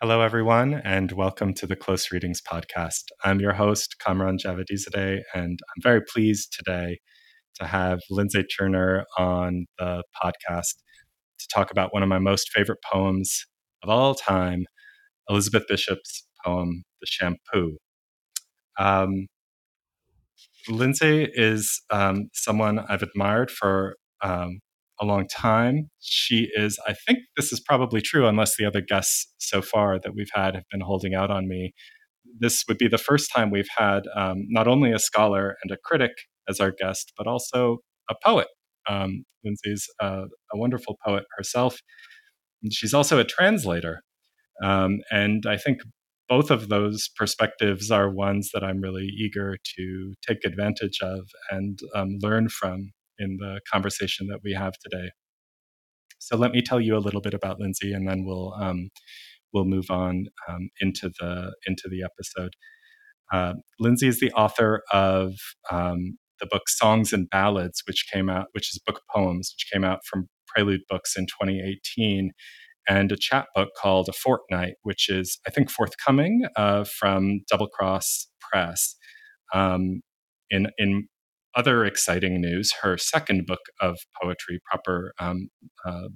Hello, everyone, and welcome to the Close Readings podcast. I'm your host, Kamran Javadizadeh, and I'm very pleased today to have Lindsay Turner on the podcast to talk about one of my most favorite poems of all time, Elizabeth Bishop's poem, The Shampoo. Um, Lindsay is um, someone I've admired for um, a long time. She is, I think this is probably true, unless the other guests so far that we've had have been holding out on me. This would be the first time we've had um, not only a scholar and a critic as our guest, but also a poet. Um, Lindsay's a wonderful poet herself. She's also a translator. Um, and I think both of those perspectives are ones that I'm really eager to take advantage of and um, learn from in the conversation that we have today. So let me tell you a little bit about Lindsay, and then we'll um, we'll move on um, into the into the episode. Uh, Lindsay is the author of um, the book Songs and Ballads, which came out, which is a book of poems, which came out from Prelude Books in 2018, and a chapbook called A Fortnight, which is, I think, forthcoming uh, from Doublecross Press. Um, in in other exciting news, her second book of poetry, proper, um, uh,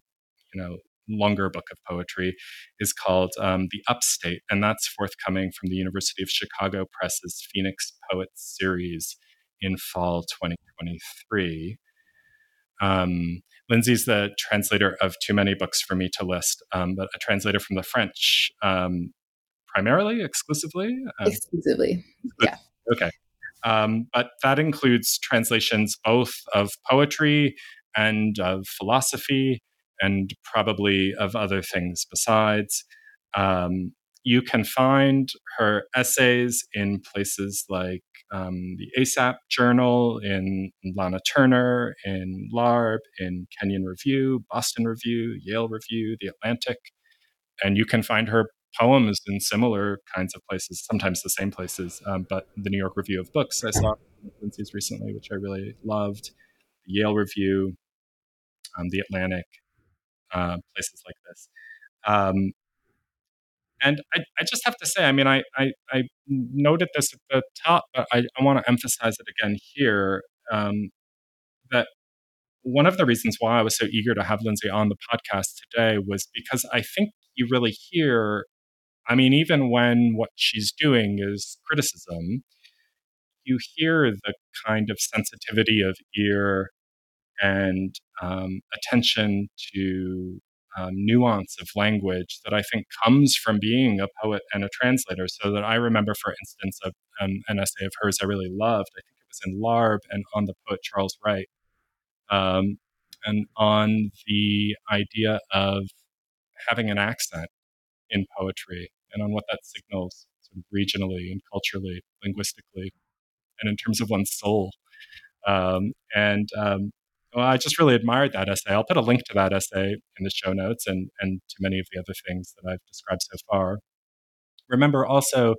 you know, longer book of poetry, is called um, The Upstate, and that's forthcoming from the University of Chicago Press's Phoenix Poets Series in fall 2023. Um, Lindsay's the translator of too many books for me to list, um, but a translator from the French um, primarily, exclusively? Um, exclusively, yeah. Okay. Um, but that includes translations both of poetry and of philosophy and probably of other things besides. Um, you can find her essays in places like um, the ASAP Journal, in Lana Turner, in LARB, in Kenyon Review, Boston Review, Yale Review, The Atlantic. And you can find her poems in similar kinds of places, sometimes the same places. Um, but the New York Review of Books I saw Lindsay's recently, which I really loved, the Yale Review, um, the Atlantic, uh, places like this. Um, and I, I, just have to say, I mean, I, I, I, noted this at the top, but I, I want to emphasize it again here um, that one of the reasons why I was so eager to have Lindsay on the podcast today was because I think you really hear, I mean, even when what she's doing is criticism, you hear the kind of sensitivity of ear and um, attention to um, nuance of language that I think comes from being a poet and a translator. So that I remember, for instance, a, um, an essay of hers I really loved. I think it was in LARB and on the poet Charles Wright, um, and on the idea of having an accent in poetry and on what that signals sort of regionally and culturally, linguistically, and in terms of one's soul. Um, and um, well, I just really admired that essay. I'll put a link to that essay in the show notes and, and to many of the other things that I've described so far. Remember also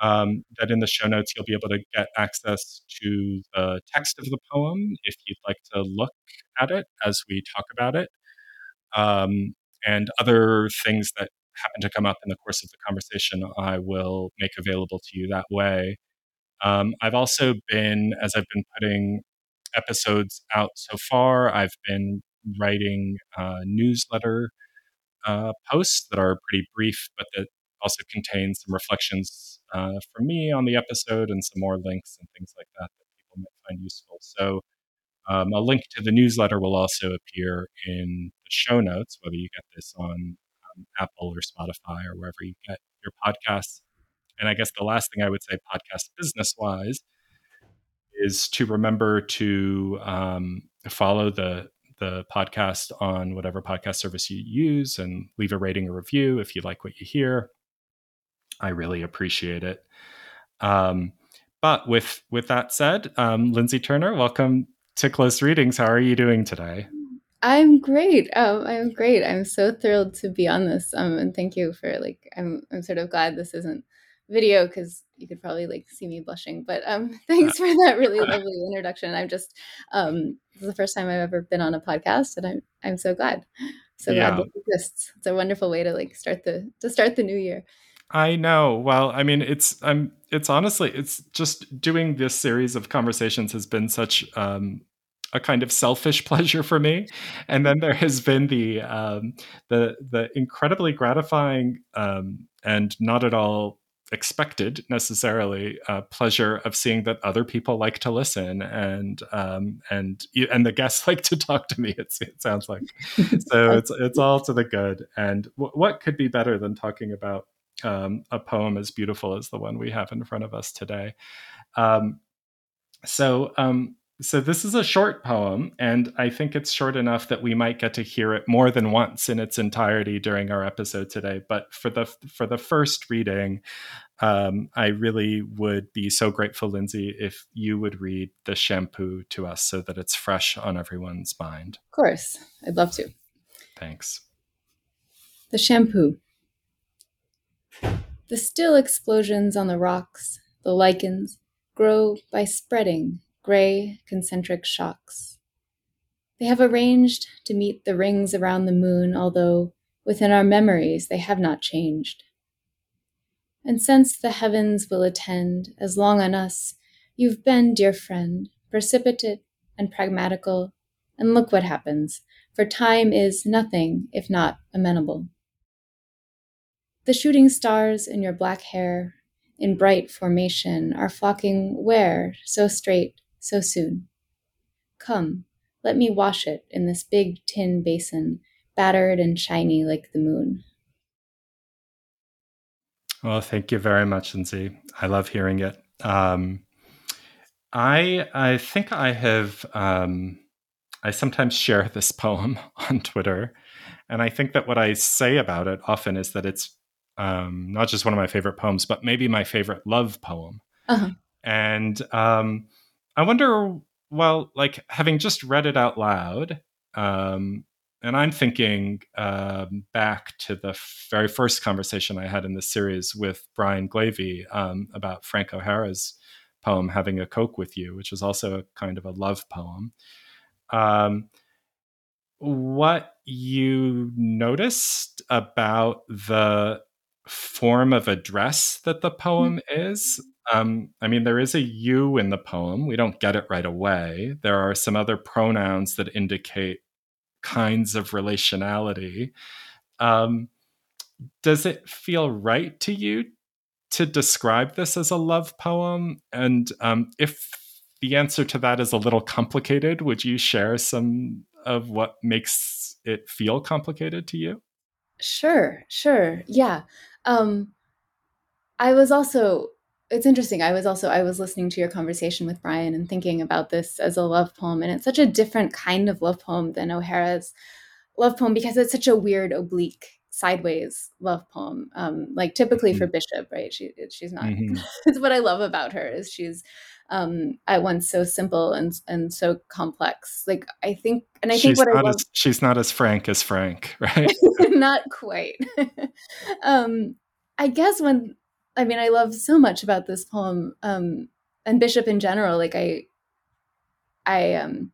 um, that in the show notes, you'll be able to get access to the text of the poem if you'd like to look at it as we talk about it, um, and other things that happen to come up in the course of the conversation, I will make available to you that way. Um, I've also been, as I've been putting episodes out so far. I've been writing uh, newsletter uh, posts that are pretty brief, but that also contain some reflections uh, from me on the episode and some more links and things like that that people might find useful. So, um, a link to the newsletter will also appear in the show notes, whether you get this on um, Apple or Spotify or wherever you get your podcasts. And I guess the last thing I would say, podcast business wise, is to remember to um, follow the the podcast on whatever podcast service you use and leave a rating or review if you like what you hear. I really appreciate it. Um, but with with that said, um, Lindsay Turner, welcome to Close Readings. How are you doing today? I'm great. Um, I'm great. I'm so thrilled to be on this. Um, and thank you for like. I'm I'm sort of glad this isn't video because you could probably like see me blushing. But um, thanks for that really lovely introduction. I'm just um, this is the first time I've ever been on a podcast, and I'm I'm so glad. So yeah. glad this exists. It's a wonderful way to like start the to start the new year. I know. Well, I mean, it's I'm it's honestly it's just doing this series of conversations has been such um, a kind of selfish pleasure for me, and then there has been the um, the the incredibly gratifying um, and not at all expected necessarily uh, pleasure of seeing that other people like to listen and um, and and the guests like to talk to me. It, it sounds like so it's it's all to the good. And w- what could be better than talking about um, a poem as beautiful as the one we have in front of us today? Um, so um, so this is a short poem, and I think it's short enough that we might get to hear it more than once in its entirety during our episode today. But for the for the first reading, um, I really would be so grateful, Lindsay, if you would read the shampoo to us so that it's fresh on everyone's mind. Of course, I'd love to. Thanks. The shampoo. The still explosions on the rocks, the lichens, grow by spreading gray, concentric shocks. They have arranged to meet the rings around the moon, although within our memories they have not changed. And since the heavens will attend as long on us, you've been, dear friend, precipitate and pragmatical, and look what happens, for time is nothing if not amenable. The shooting stars in your black hair, in bright formation, are flocking where, so straight, so soon. Come, let me wash it in this big tin basin, battered and shiny like the moon. Well, thank you very much, Lindsay. I love hearing it. Um, I I think I have um, I sometimes share this poem on Twitter, and I think that what I say about it often is that it's um, not just one of my favorite poems, but maybe my favorite love poem. Uh-huh. And um, I wonder, well, like having just read it out loud, um, and I'm thinking um, back to the very first conversation I had in this series with Brian Glavey um, about Frank O'Hara's poem "Having a Coke with You," which was also a kind of a love poem. Um, what you noticed about the form of address that the poem mm-hmm. is um, I mean, there is a you in the poem. We don't get it right away. There are some other pronouns that indicate kinds of relationality. Um, does it feel right to you to describe this as a love poem? And um, if the answer to that is a little complicated, would you share some of what makes it feel complicated to you? Sure, sure. Yeah. Um, I was also it's interesting. I was also I was listening to your conversation with Brian and thinking about this as a love poem, and it's such a different kind of love poem than O'Hara's love poem because it's such a weird, oblique, sideways love poem. Um, like typically mm-hmm. for Bishop, right? She she's not. Mm-hmm. it's what I love about her is she's um, at once so simple and and so complex. Like I think, and I she's think what I love, as, she's not as frank as Frank, right? not quite. um, I guess when I mean, I love so much about this poem um, and Bishop in general. Like I, I um,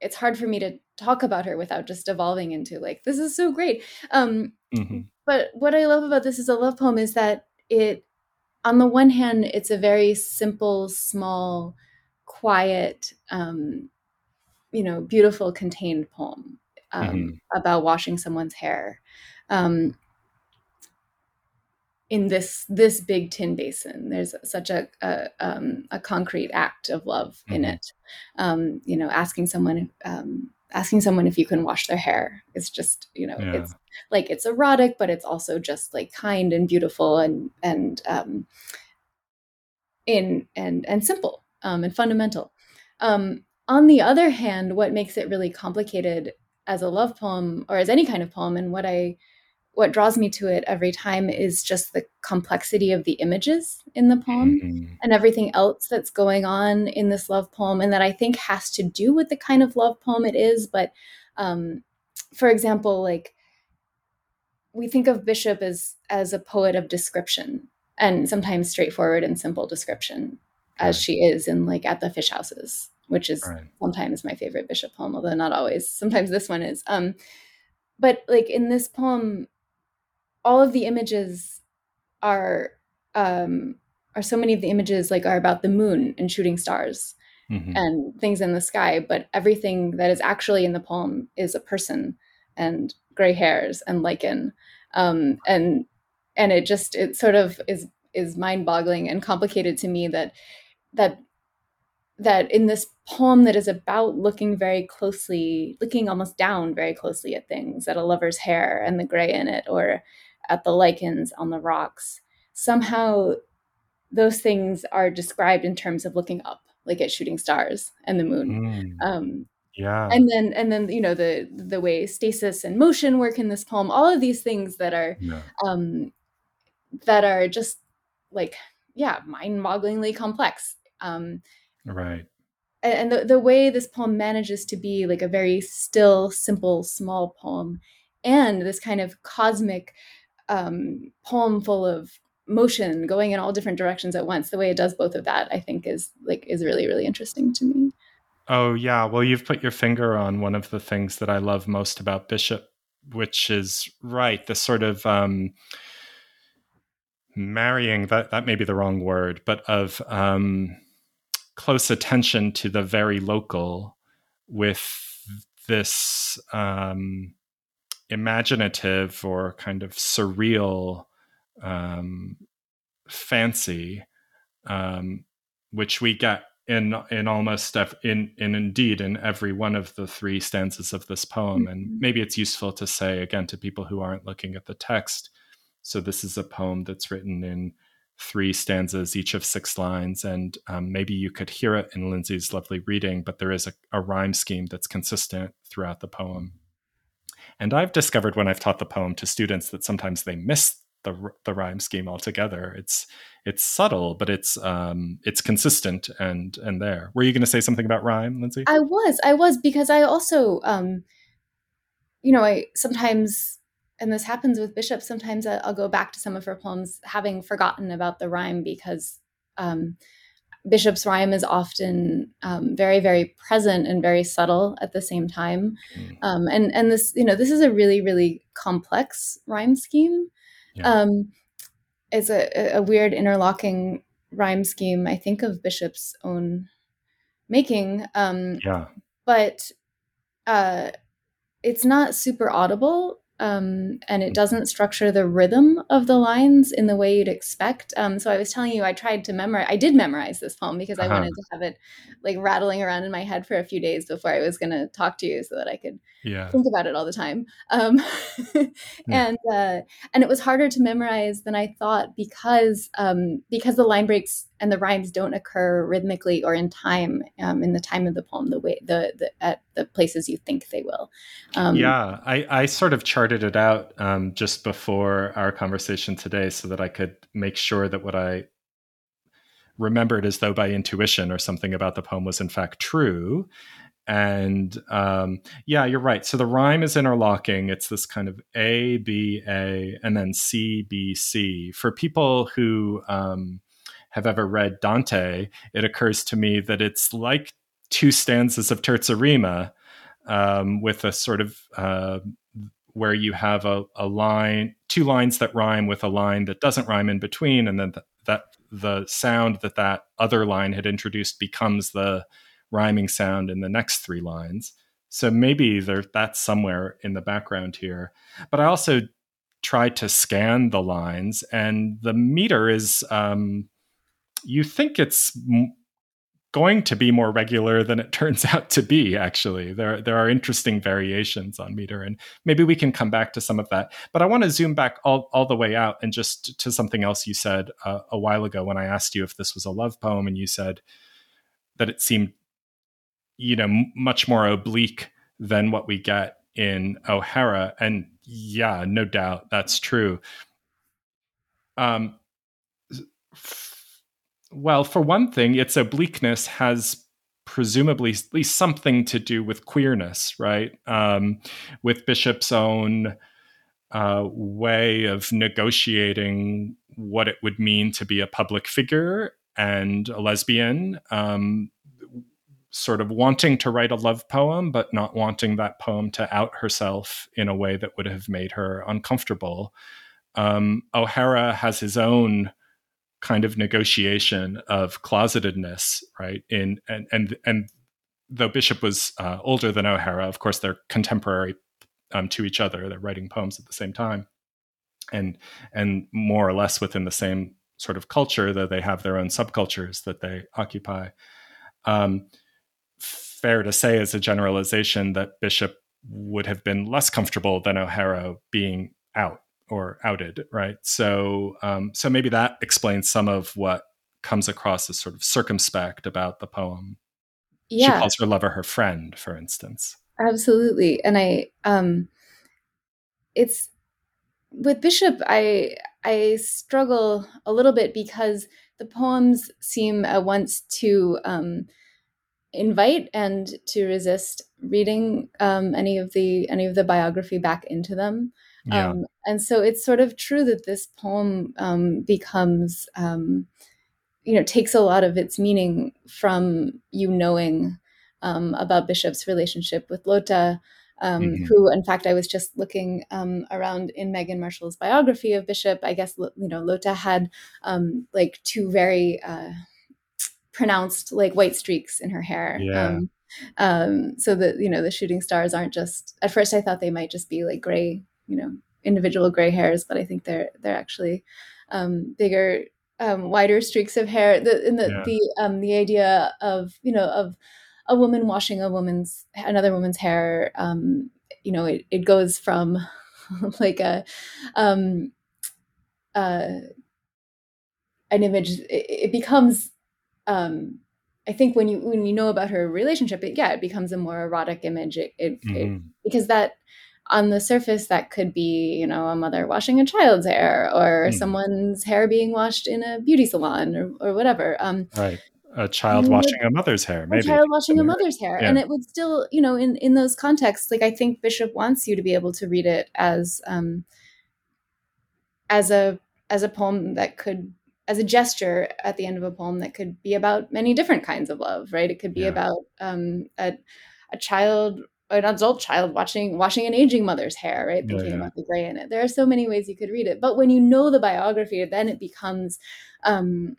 it's hard for me to talk about her without just evolving into like this is so great. Um, mm-hmm. But what I love about this is a love poem is that it, on the one hand, it's a very simple, small, quiet, um, you know, beautiful, contained poem um, mm-hmm. about washing someone's hair. Um, in this this big tin basin. There's such a a, um, a concrete act of love mm-hmm. in it. Um, you know, asking someone um, asking someone if you can wash their hair is just you know yeah. it's like it's erotic, but it's also just like kind and beautiful and and um, in and and simple um, and fundamental. Um, on the other hand, what makes it really complicated as a love poem or as any kind of poem, and what I what draws me to it every time is just the complexity of the images in the poem mm-hmm. and everything else that's going on in this love poem and that i think has to do with the kind of love poem it is but um, for example like we think of bishop as as a poet of description and sometimes straightforward and simple description as she is in like at the fish houses which is right. sometimes my favorite bishop poem although not always sometimes this one is um, but like in this poem, all of the images are um, are so many of the images like are about the moon and shooting stars mm-hmm. and things in the sky, but everything that is actually in the poem is a person and gray hairs and lichen, um, and and it just it sort of is is mind boggling and complicated to me that that that in this poem that is about looking very closely, looking almost down very closely at things, at a lover's hair and the gray in it, or at the lichens on the rocks, somehow those things are described in terms of looking up, like at shooting stars and the moon. Mm. Um, yeah. And then and then you know the the way stasis and motion work in this poem, all of these things that are yeah. um that are just like yeah, mind-bogglingly complex. Um right and the, the way this poem manages to be like a very still simple small poem and this kind of cosmic um, poem full of motion going in all different directions at once the way it does both of that i think is like is really really interesting to me. Oh yeah. Well you've put your finger on one of the things that i love most about bishop which is right the sort of um marrying that that may be the wrong word but of um close attention to the very local with this um, imaginative or kind of surreal um, fancy, um, which we get in in almost ev- in in indeed in every one of the three stanzas of this poem. And mm-hmm. maybe it's useful to say again to people who aren't looking at the text. So this is a poem that's written in three stanzas, each of six lines. And um, maybe you could hear it in Lindsay's lovely reading, but there is a, a rhyme scheme that's consistent throughout the poem. And I've discovered when I've taught the poem to students that sometimes they miss the, the rhyme scheme altogether. It's it's subtle, but it's um, it's consistent and and there. Were you going to say something about rhyme, Lindsay? I was, I was because I also, um, you know, I sometimes and this happens with Bishop. Sometimes I'll go back to some of her poems having forgotten about the rhyme because um, Bishop's rhyme is often um, very, very present and very subtle at the same time. Mm. Um, and and this, you know, this is a really, really complex rhyme scheme. Yeah. Um, it's a, a weird interlocking rhyme scheme. I think of Bishop's own making. Um, yeah. But uh, it's not super audible um, and it doesn't structure the rhythm of the lines in the way you'd expect. Um, so I was telling you, I tried to memorize. I did memorize this poem because I uh-huh. wanted to have it like rattling around in my head for a few days before I was going to talk to you, so that I could yeah. think about it all the time. Um, and uh, and it was harder to memorize than I thought because um, because the line breaks and the rhymes don't occur rhythmically or in time um, in the time of the poem the way the, the at the places you think they will. Um, yeah, I, I sort of charted it out um, just before our conversation today so that I could make sure that what I remembered as though by intuition or something about the poem was in fact true and um, yeah, you're right. So the rhyme is interlocking. It's this kind of A B A and then C B C. For people who um, have ever read Dante, it occurs to me that it's like two stanzas of Terza Rima um, with a sort of uh, where you have a, a, line, two lines that rhyme with a line that doesn't rhyme in between, and then th- that the sound that that other line had introduced becomes the rhyming sound in the next three lines. So maybe there that's somewhere in the background here. But I also tried to scan the lines, and the meter is um, you think it's m- going to be more regular than it turns out to be actually there there are interesting variations on meter and maybe we can come back to some of that but i want to zoom back all, all the way out and just to something else you said uh, a while ago when i asked you if this was a love poem and you said that it seemed you know m- much more oblique than what we get in o'hara. And yeah no doubt that's true. Um f- well for one thing its obliqueness has presumably at least something to do with queerness right? Um, with bishop's own uh, way of negotiating what it would mean to be a public figure and a lesbian um, sort of wanting to write a love poem, but not wanting that poem to out herself in a way that would have made her uncomfortable. Um, O'Hara has his own kind of negotiation of closetedness, right? In and and and though Bishop was uh, older than O'Hara, of course they're contemporary um, to each other. They're writing poems at the same time, and and more or less within the same sort of culture, though they have their own subcultures that they occupy. Um, fair to say, as a generalization, that Bishop would have been less comfortable than O'Hara being out or outed, right? So, um, so maybe that explains some of what comes across as sort of circumspect about the poem. Yeah. She calls her lover her friend, for instance. Absolutely, and I, um, it's with Bishop. I I struggle a little bit because the poems seem at once to um, invite and to resist reading um, any of the any of the biography back into them. Yeah. Um, and so it's sort of true that this poem um, becomes, um, you know, takes a lot of its meaning from you knowing um, about Bishop's relationship with Lota, um, mm-hmm. who, in fact, I was just looking um, around in Megan Marshall's biography of Bishop. I guess you know Lota had um, like two very uh, pronounced like white streaks in her hair. Yeah. Um, um, so that you know the shooting stars aren't just. At first, I thought they might just be like gray, you know, individual gray hairs, but I think they're they're actually um, bigger, wider streaks of hair. The in the yeah. the um, the idea of you know of a woman washing a woman's another woman's hair um, you know it, it goes from like a um uh an image it, it becomes um i think when you when you know about her relationship it, yeah it becomes a more erotic image it, it, mm-hmm. it because that on the surface that could be you know a mother washing a child's hair or mm. someone's hair being washed in a beauty salon or, or whatever um, right a child washing a mother's hair maybe a child washing a mother's hair yeah. and it would still you know in in those contexts like i think bishop wants you to be able to read it as um as a as a poem that could as a gesture at the end of a poem that could be about many different kinds of love right it could be yeah. about um a, a child an adult child watching washing an aging mother's hair right thinking yeah, about the gray in it there are so many ways you could read it but when you know the biography then it becomes um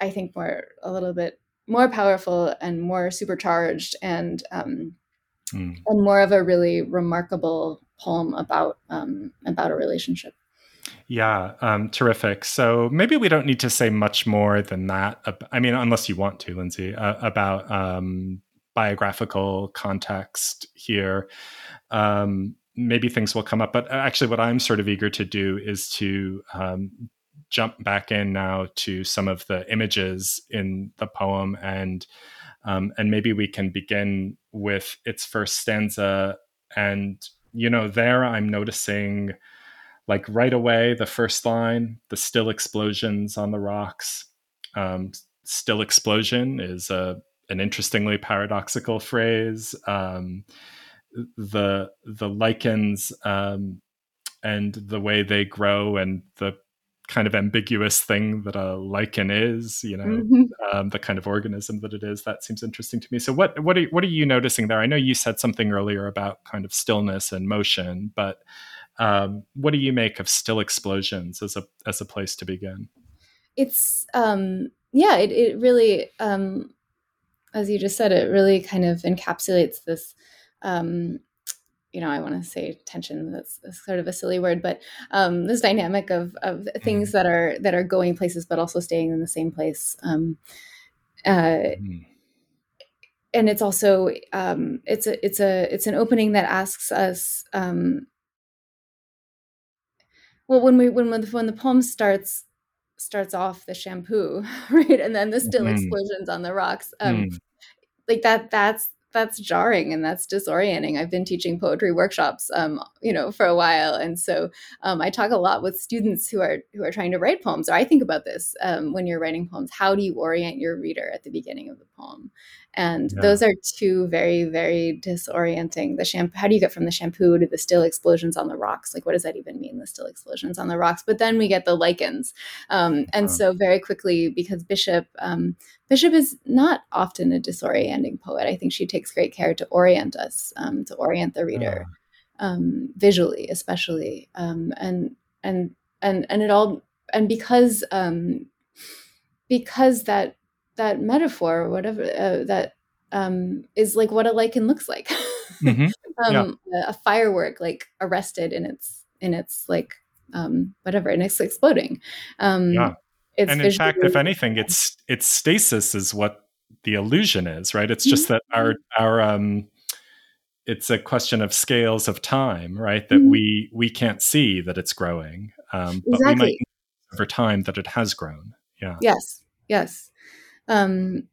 I think more a little bit more powerful and more supercharged and um, mm. and more of a really remarkable poem about um, about a relationship. Yeah, um, terrific. So maybe we don't need to say much more than that. I mean, unless you want to, Lindsay, uh, about um, biographical context here. Um, maybe things will come up, but actually, what I'm sort of eager to do is to um, jump back in now to some of the images in the poem and um, and maybe we can begin with its first stanza and you know there i'm noticing like right away the first line the still explosions on the rocks um, still explosion is a an interestingly paradoxical phrase um, the the lichens um, and the way they grow and the kind of ambiguous thing that a lichen is, you know, mm-hmm. um, the kind of organism that it is. That seems interesting to me. So, what what are what are you noticing there? I know you said something earlier about kind of stillness and motion, but um, what do you make of still explosions as a as a place to begin? It's um, yeah, it it really, um, as you just said, it really kind of encapsulates this um, you know, I want to say tension. That's, that's, sort of a silly word, but um, this dynamic of of things mm. that are that are going places, but also staying in the same place. Um, uh, mm. And it's also um, it's a it's a it's an opening that asks us. Um, well, when we when when the, when the poem starts starts off the shampoo, right, and then the still mm. explosions on the rocks. Um, mm. Like that. That's that's jarring and that's disorienting. I've been teaching poetry workshops, um, you know, for a while, and so um, I talk a lot with students who are who are trying to write poems. Or I think about this um, when you're writing poems. How do you orient your reader at the beginning of the poem? And yeah. those are two very very disorienting. The shampoo how do you get from the shampoo to the still explosions on the rocks? Like what does that even mean the still explosions on the rocks? But then we get the lichens. Um, and uh-huh. so very quickly because bishop um, bishop is not often a disorienting poet. I think she takes great care to orient us um, to orient the reader um, visually especially. Um, and and and and it all and because um, because that that metaphor, whatever uh, that um, is like what a lichen looks like. mm-hmm. um, yeah. a, firework like arrested in its in its like um, whatever, and it's exploding. Um, yeah. It's and in fact, if anything, it's it's stasis is what the illusion is, right? It's just mm-hmm. that our our um it's a question of scales of time, right? That mm-hmm. we we can't see that it's growing, um, exactly. but we might over time that it has grown. Yeah. Yes. Yes. Um,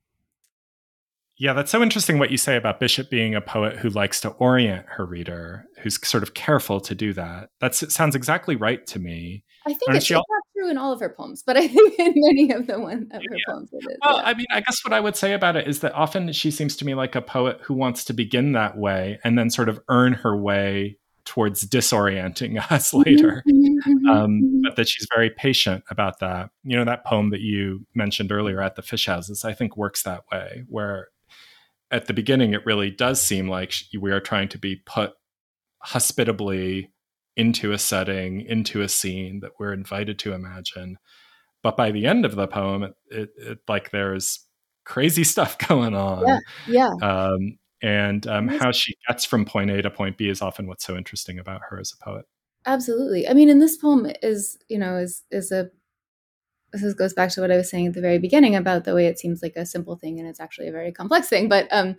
yeah, that's so interesting what you say about Bishop being a poet who likes to orient her reader, who's sort of careful to do that. That sounds exactly right to me. I think it's, all- not true in all of her poems, but I think in many of the one of her poems it is. Well, yeah. I mean, I guess what I would say about it is that often she seems to me like a poet who wants to begin that way and then sort of earn her way towards disorienting us mm-hmm, later. Mm-hmm, mm-hmm, um, but that she's very patient about that. You know, that poem that you mentioned earlier at the fish houses, I think works that way, where at the beginning it really does seem like we are trying to be put hospitably into a setting, into a scene that we're invited to imagine. But by the end of the poem, it, it, it like there's crazy stuff going on. Yeah. yeah. Um, and um, how she gets from point A to point B is often what's so interesting about her as a poet. Absolutely. I mean, and this poem is, you know, is is a this goes back to what I was saying at the very beginning about the way it seems like a simple thing and it's actually a very complex thing. But um,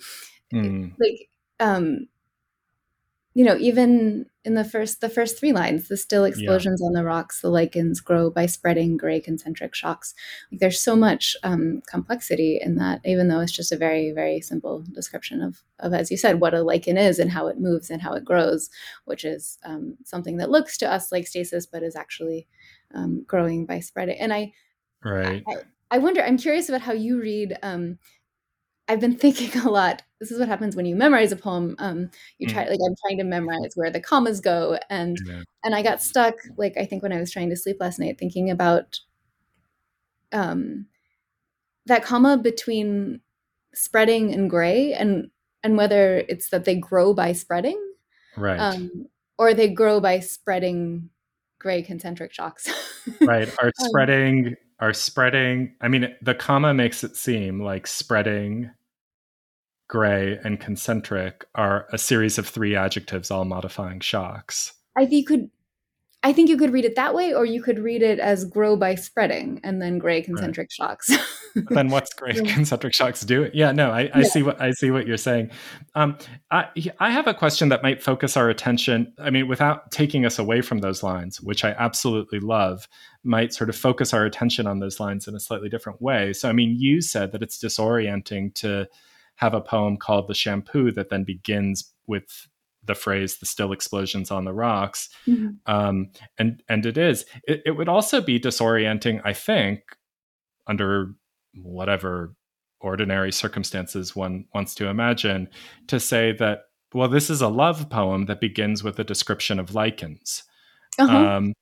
mm. like um, you know, even in the first the first three lines, the still explosions yeah. on the rocks, the lichens grow by spreading gray concentric shocks. Like there's so much um, complexity in that, even though it's just a very very simple description of of as you said what a lichen is and how it moves and how it grows, which is um, something that looks to us like stasis, but is actually um, growing by spreading. And I, right. I, I wonder. I'm curious about how you read um, I've been thinking a lot. This is what happens when you memorize a poem. Um, you try, mm. like I'm trying to memorize where the commas go, and yeah. and I got stuck. Like I think when I was trying to sleep last night, thinking about um, that comma between spreading and gray, and and whether it's that they grow by spreading, right, um, or they grow by spreading gray concentric shocks. right, are um, spreading are spreading. I mean, the comma makes it seem like spreading gray, and concentric are a series of three adjectives all modifying shocks. I think you could I think you could read it that way, or you could read it as grow by spreading and then gray concentric right. shocks. then what's gray concentric shocks do? Yeah, no, I, I yeah. see what I see what you're saying. Um, I I have a question that might focus our attention. I mean, without taking us away from those lines, which I absolutely love, might sort of focus our attention on those lines in a slightly different way. So, I mean, you said that it's disorienting to have a poem called The Shampoo that then begins with the phrase the still explosions on the rocks mm-hmm. um, and and it is it, it would also be disorienting i think under whatever ordinary circumstances one wants to imagine to say that well this is a love poem that begins with a description of lichens uh-huh. um,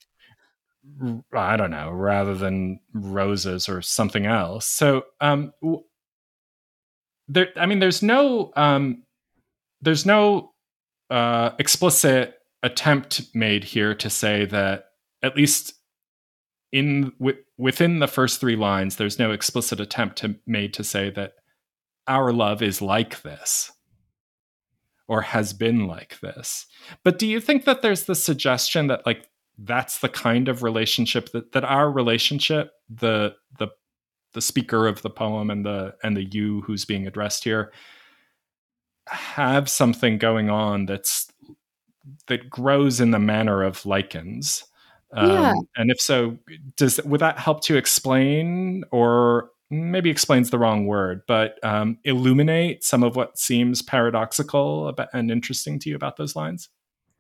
i don't know rather than roses or something else so um, there i mean there's no um there's no uh explicit attempt made here to say that at least in w- within the first three lines there's no explicit attempt to, made to say that our love is like this or has been like this. But do you think that there's the suggestion that like that's the kind of relationship that that our relationship the the the speaker of the poem and the and the you who's being addressed here have something going on that's that grows in the manner of lichens. Um, yeah. and if so does would that help to explain or maybe explains the wrong word but um, illuminate some of what seems paradoxical about, and interesting to you about those lines?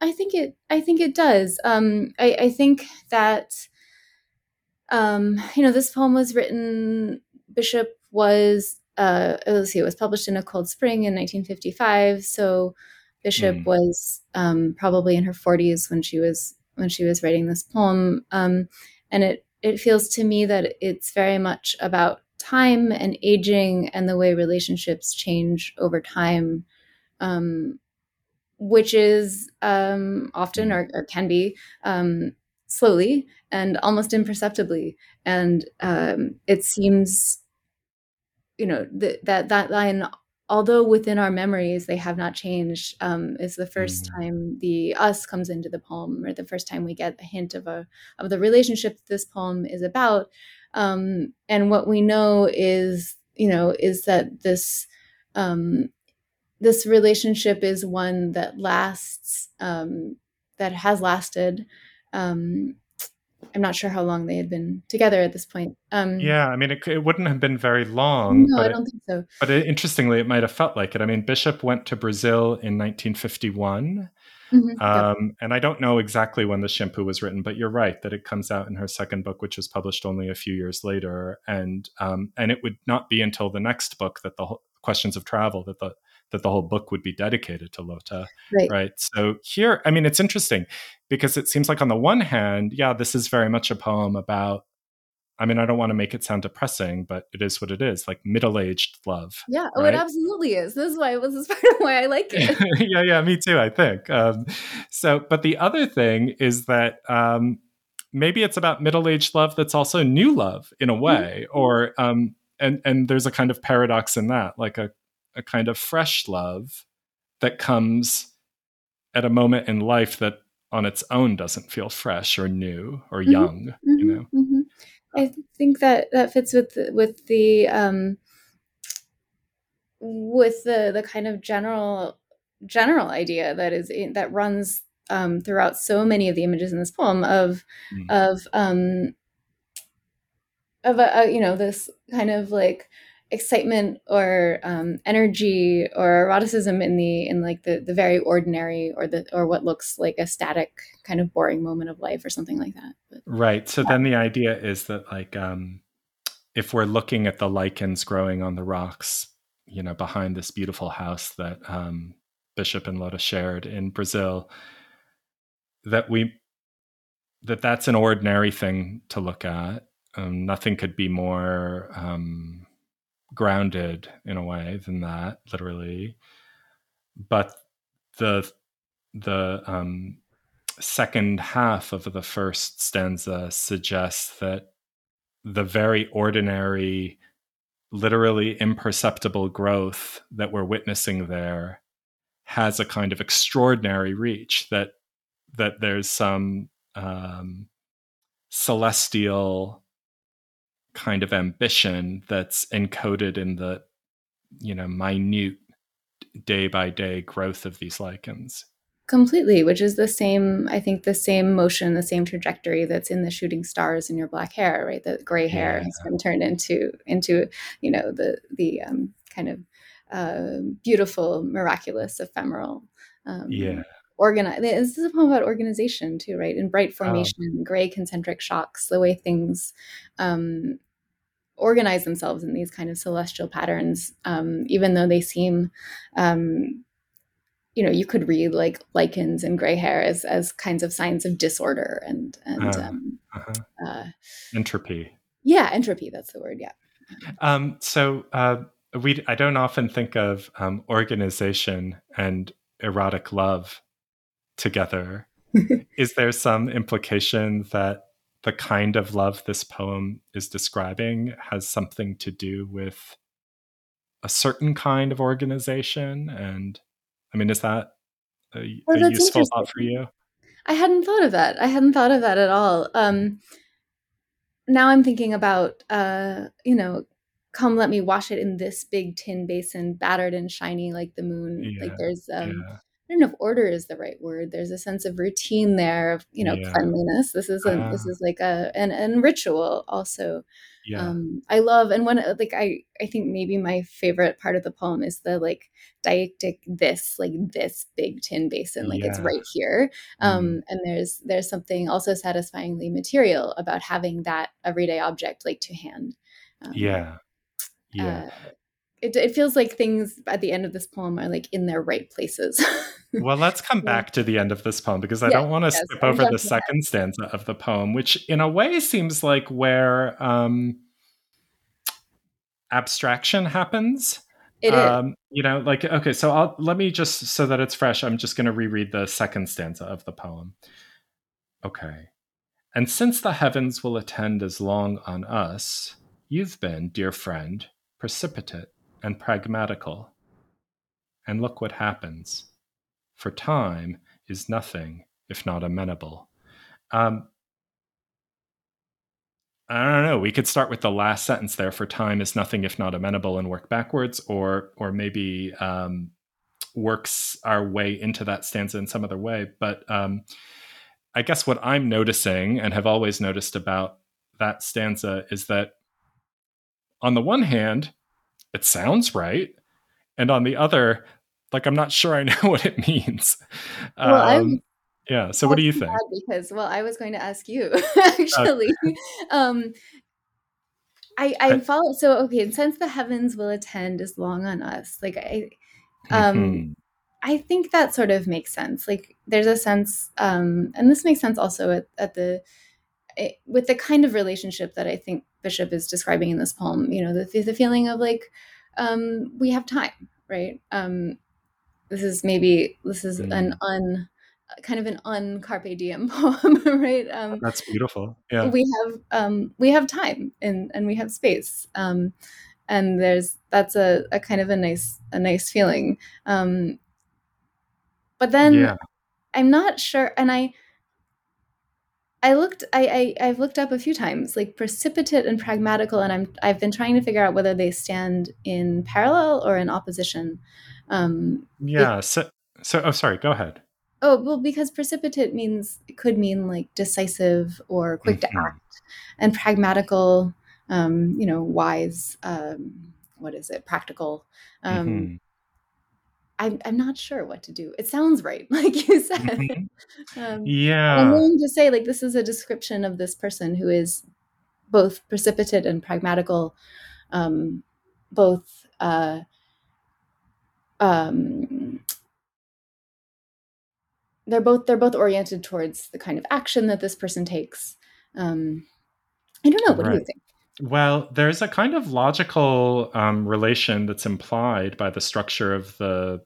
I think it i think it does. Um, I, I think that um, you know, this poem was written, Bishop was uh, let's see, it was published in A Cold Spring in 1955. So Bishop mm. was um, probably in her 40s when she was when she was writing this poem, um, and it it feels to me that it's very much about time and aging and the way relationships change over time, um, which is um, often or, or, can be um, slowly and almost imperceptibly. And um, it seems, you know, th- that that line, although within our memories they have not changed, um, is the 1st mm-hmm. time the us comes into the poem, or the first time we get a hint of a of the relationship this poem is about. Um, and what we know is, you know, is that this um, this relationship is one that lasts, um, that has lasted um, I'm not sure how long they had been together at this point. Um, yeah, I mean, it, it, wouldn't have been very long. No, I don't it, think so. But it, interestingly, it might have felt like it. I mean, Bishop went to Brazil in 1951. Mm-hmm, um, And I don't know exactly when the shampoo was written, but you're right that it comes out in her second book, which was published only a few years later, and um, and it would not be until the next book that the questions of travel that the that the whole book would be dedicated to Lota. Right. right. So here, I mean, it's interesting because it seems like on the one hand, yeah, this is very much a poem about. I mean, I don't want to make it sound depressing, but it is what it is, like middle-aged love. Yeah, right? oh, it absolutely is. This is why it was this part of why I like it. yeah, yeah, me too. I think um, so. But the other thing is that um, maybe it's about middle-aged love that's also new love in a mm-hmm. way, mm-hmm. or um, and and there's a kind of paradox in that, like a a kind of fresh love that comes at a moment in life that on its own doesn't feel fresh or new or mm-hmm. young mm-hmm, you know mm-hmm. i think that that fits with the, with the um with the the kind of general general idea that is in, that runs um, throughout so many of the images in this poem of mm. of um of a, a, you know this kind of like excitement or um, energy or eroticism in the in like the the very ordinary or the or what looks like a static kind of boring moment of life or something like that but, right so yeah. then the idea is that like um if we're looking at the lichens growing on the rocks you know behind this beautiful house that um bishop and lota shared in brazil that we that that's an ordinary thing to look at um, nothing could be more um, grounded in a way than that, literally. But the the um, second half of the first stanza suggests that the very ordinary, literally imperceptible growth that we're witnessing there has a kind of extraordinary reach. That that there's some um, celestial kind of ambition that's encoded in the you know minute day by day growth of these lichens completely which is the same i think the same motion the same trajectory that's in the shooting stars in your black hair right the gray hair yeah. has been turned into into you know the the um, kind of uh, beautiful miraculous ephemeral um, yeah organize this is a poem about organization too right in bright oh. formation oh. gray concentric shocks the way things um, organize themselves in these kind of celestial patterns, um, even though they seem, um, you know, you could read like lichens and gray hair as as kinds of signs of disorder and and uh, um, uh-huh. uh, entropy. Yeah, entropy. That's the word. Yeah. Um, so uh, we, I don't often think of um, organization and erotic love together. Is there some implication that the kind of love this poem is describing has something to do with a certain kind of organization and i mean is that a, oh, a useful thought for you? I hadn't thought of that. I hadn't thought of that at all. Um now i'm thinking about uh you know come let me wash it in this big tin basin battered and shiny like the moon yeah, like there's um yeah. I don't know if order is the right word. There's a sense of routine there of you know yeah. cleanliness. This is a uh, this is like a an, an ritual also. Yeah. Um, I love and one like I I think maybe my favorite part of the poem is the like deictic this like this big tin basin like yeah. it's right here. Um, mm. and there's there's something also satisfyingly material about having that everyday object like to hand. Um, yeah. Yeah. Uh, it, it feels like things at the end of this poem are like in their right places. well, let's come back to the end of this poem because I don't want to yes, skip over the second stanza of the poem, which in a way seems like where um, abstraction happens. It um, is. You know, like okay, so I'll let me just so that it's fresh. I'm just going to reread the second stanza of the poem. Okay. And since the heavens will attend as long on us, you've been, dear friend, precipitate and pragmatical. And look what happens. For time is nothing if not amenable. Um, I don't know. We could start with the last sentence there. For time is nothing if not amenable, and work backwards, or or maybe um, works our way into that stanza in some other way. But um, I guess what I'm noticing and have always noticed about that stanza is that, on the one hand, it sounds right, and on the other, like I'm not sure I know what it means. Well, um, yeah. So what do you think? Because well, I was going to ask you actually. um, I I follow. So okay, and since the heavens will attend is long on us, like I, um, mm-hmm. I think that sort of makes sense. Like there's a sense, um, and this makes sense also at, at the it, with the kind of relationship that I think Bishop is describing in this poem. You know, the the feeling of like um, we have time, right? Um, this is maybe this is mm. an un kind of an un carpe diem poem, right? Um, That's beautiful. Yeah, we have um, we have time and and we have space, um, and there's that's a, a kind of a nice a nice feeling. Um, but then yeah. I'm not sure, and I I looked I, I have looked up a few times like precipitate and pragmatical, and I'm I've been trying to figure out whether they stand in parallel or in opposition. Um, yeah. It, so so oh sorry. Go ahead. Oh well, because precipitate means could mean like decisive or quick mm-hmm. to act, and pragmatical, um, you know, wise. Um, what is it? Practical. Um, mm-hmm. I'm I'm not sure what to do. It sounds right, like you said. Mm-hmm. Um, yeah, I'm willing to say like this is a description of this person who is both precipitate and pragmatical, um, both. Uh, um, they're both they're both oriented towards the kind of action that this person takes. Um, I don't know. What right. do you think? Well, there's a kind of logical um, relation that's implied by the structure of the.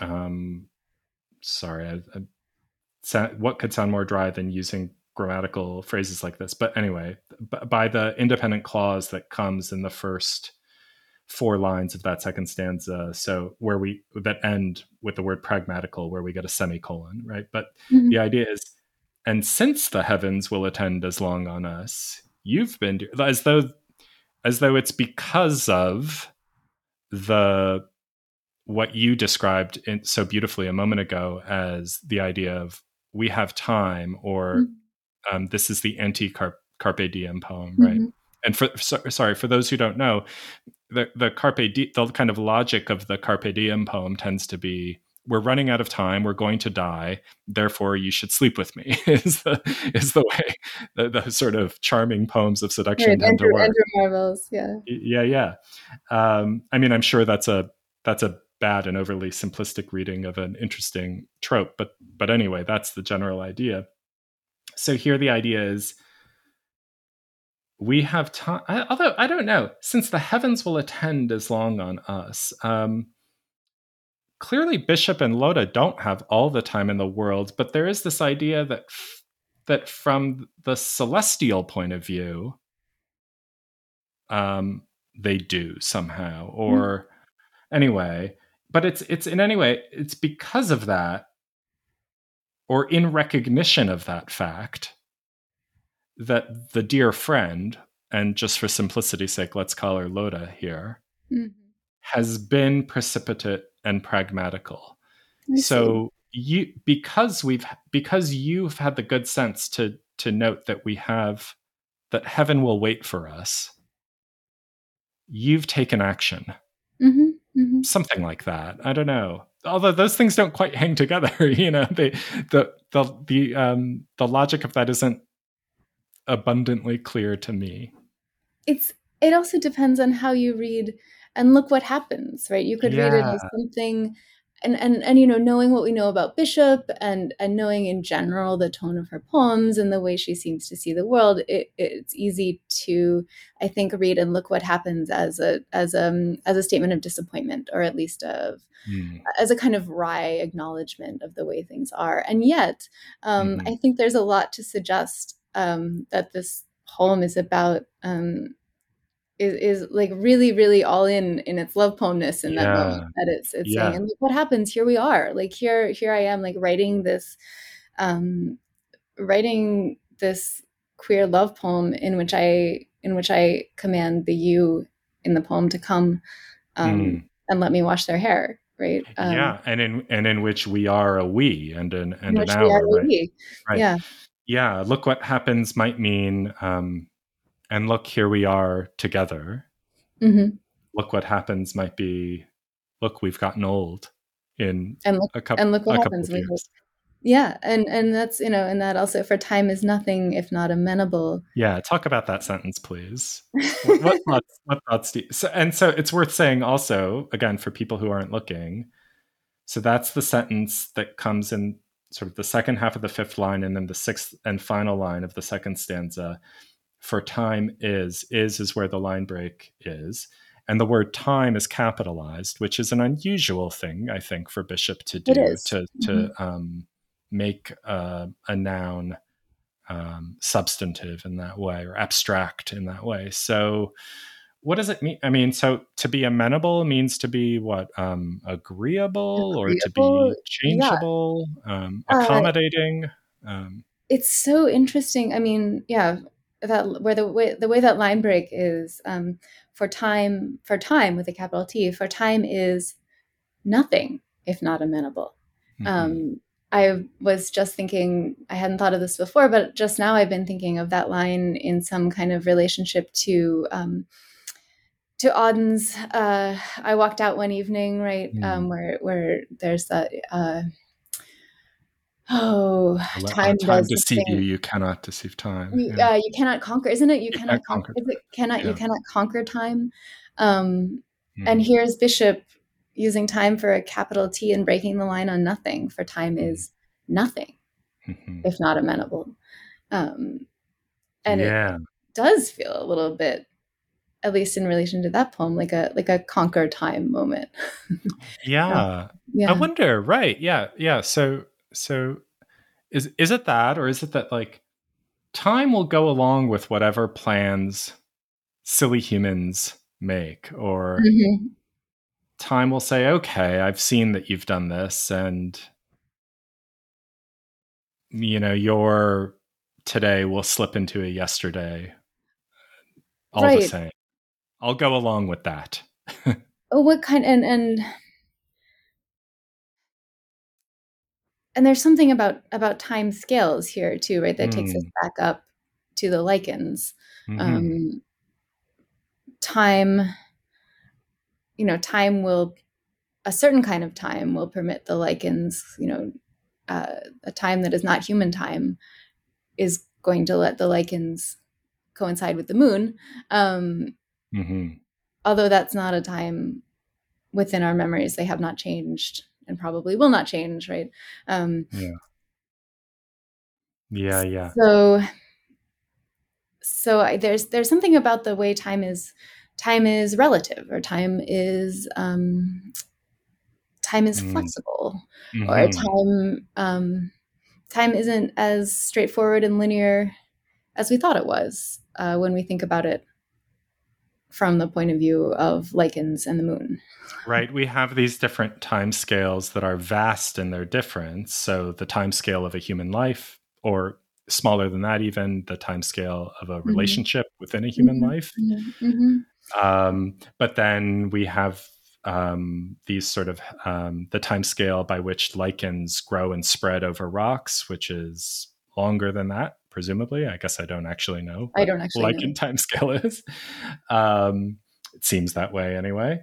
Um, sorry, I, I, what could sound more dry than using grammatical phrases like this? But anyway, b- by the independent clause that comes in the first four lines of that second stanza. So where we that end with the word pragmatical, where we get a semicolon, right? But mm-hmm. the idea is, and since the heavens will attend as long on us, you've been doing as though as though it's because of the what you described in, so beautifully a moment ago as the idea of we have time or mm-hmm. um, this is the anti carpe diem poem right mm-hmm. and for so, sorry for those who don't know the the carpe diem, the kind of logic of the carpe diem poem tends to be we're running out of time we're going to die therefore you should sleep with me is the is the way the, the sort of charming poems of seduction right, Andrew, Andrew Marvell's yeah. Yeah yeah. Um, i mean i'm sure that's a that's a bad and overly simplistic reading of an interesting trope but but anyway that's the general idea. So here the idea is we have time although i don't know since the heavens will attend as long on us um, clearly bishop and Lota don't have all the time in the world but there is this idea that that from the celestial point of view um, they do somehow hmm. or mm. anyway but it's it's in any way it's because of that or in recognition of that fact that the dear friend, and just for simplicity's sake, let's call her Lota here, mm-hmm. has been precipitate and pragmatical. So you because we've because you've had the good sense to to note that we have that heaven will wait for us. You've taken action. Mm-hmm. Mm-hmm. Something like that. I don't know although those things don't quite hang together you know they the the the um the logic of that isn't abundantly clear to me. It's it also depends on how you read and look what happens, right? You could yeah. read it as something and and and you know knowing what we know about bishop and and knowing in general the tone of her poems and the way she seems to see the world it, it's easy to i think read and look what happens as a as a um, as a statement of disappointment or at least of mm. as a kind of wry acknowledgement of the way things are and yet um, mm. i think there's a lot to suggest um, that this poem is about um, is, is like really really all in in its love poemness in that yeah. moment that it's it's yeah. saying and what happens here we are like here here i am like writing this um writing this queer love poem in which i in which i command the you in the poem to come um mm. and let me wash their hair right um, yeah and in and in which we are a we and an and an hour right? right yeah yeah look what happens might mean um and look here we are together. Mm-hmm. look what happens might be look we've gotten old in and look, a couple and look what happens yeah and and that's you know and that also for time is nothing if not amenable. Yeah talk about that sentence please. What, what, thoughts, what thoughts do you, so, and so it's worth saying also again for people who aren't looking so that's the sentence that comes in sort of the second half of the fifth line and then the sixth and final line of the second stanza for time is. Is is where the line break is. And the word time is capitalized, which is an unusual thing, I think, for Bishop to do to to mm-hmm. um, make uh, a noun um, substantive in that way or abstract in that way. So, what does it mean? I mean, so to be amenable means to be what um, agreeable, agreeable, or to be changeable, yeah. um, uh, accommodating. Uh, it's so interesting. I mean, yeah, that where the way the way that line break is um, for time for time with a capital T for time is nothing if not amenable. Mm-hmm. Um, I was just thinking I hadn't thought of this before, but just now I've been thinking of that line in some kind of relationship to um, to Auden's. Uh, I walked out one evening, right, mm. um, where where there's that. Uh, Oh, time, time deceive you. You cannot deceive time. You, yeah. uh, you cannot conquer, isn't it? You, you cannot conquer. It cannot yeah. you cannot conquer time? Um, mm. And hmm. here's Bishop using time for a capital T and breaking the line on nothing. For time hmm. is nothing, mm-hmm. if not amenable. Um, and yeah. it does feel a little bit, at least in relation to that poem, like a like a conquer time moment. yeah. yeah. I wonder. Right. Yeah. Yeah. So so is is it that or is it that like time will go along with whatever plans silly humans make or mm-hmm. time will say okay i've seen that you've done this and you know your today will slip into a yesterday all right. the same i'll go along with that oh what kind and and and there's something about about time scales here too right that mm. takes us mm. back up to the lichens mm-hmm. um, time you know time will a certain kind of time will permit the lichens you know uh, a time that is not human time is going to let the lichens coincide with the moon um, mm-hmm. although that's not a time within our memories they have not changed and probably will not change, right? Um, yeah. Yeah, yeah. So, so I, there's there's something about the way time is time is relative, or time is um, time is mm. flexible, mm-hmm. or time um, time isn't as straightforward and linear as we thought it was uh, when we think about it from the point of view of lichens and the moon. Right. We have these different time scales that are vast in their difference. So the time scale of a human life, or smaller than that, even the time scale of a mm-hmm. relationship mm-hmm. within a human mm-hmm. life. Mm-hmm. mm-hmm. Um, but then we have um, these sort of um, the time scale by which lichens grow and spread over rocks, which is longer than that presumably. I guess I don't actually know. I don't actually like know. in time scale is. Um, it seems that way anyway.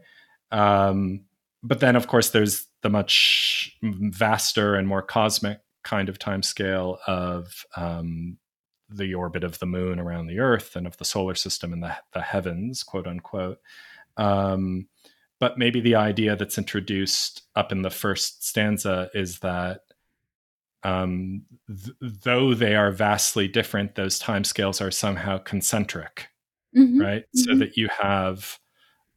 Um, but then, of course, there's the much vaster and more cosmic kind of time scale of um, the orbit of the moon around the Earth and of the solar system and the, the heavens, quote unquote. Um, but maybe the idea that's introduced up in the first stanza is that um, th- though they are vastly different, those timescales are somehow concentric, mm-hmm. right? Mm-hmm. So that you have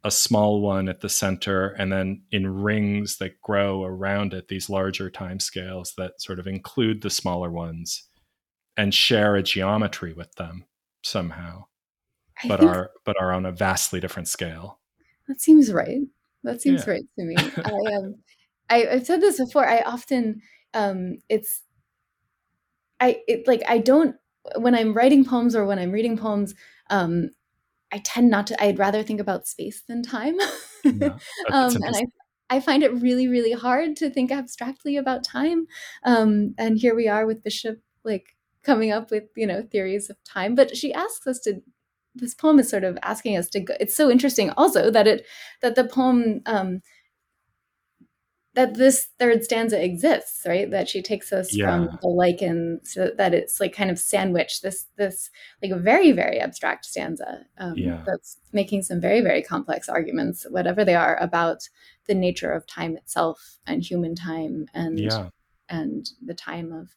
a small one at the center, and then in rings that grow around it, these larger timescales that sort of include the smaller ones and share a geometry with them somehow, I but are but are on a vastly different scale. That seems right. That seems yeah. right to me. I um, I, I've said this before. I often um, it's I it, like I don't when I'm writing poems or when I'm reading poems. Um, I tend not to. I'd rather think about space than time. Yeah, um, and I I find it really really hard to think abstractly about time. Um, and here we are with Bishop like coming up with you know theories of time. But she asks us to this poem is sort of asking us to go it's so interesting also that it that the poem um that this third stanza exists right that she takes us yeah. from the lichen so that it's like kind of sandwiched this this like a very very abstract stanza um, yeah. that's making some very very complex arguments whatever they are about the nature of time itself and human time and yeah. and the time of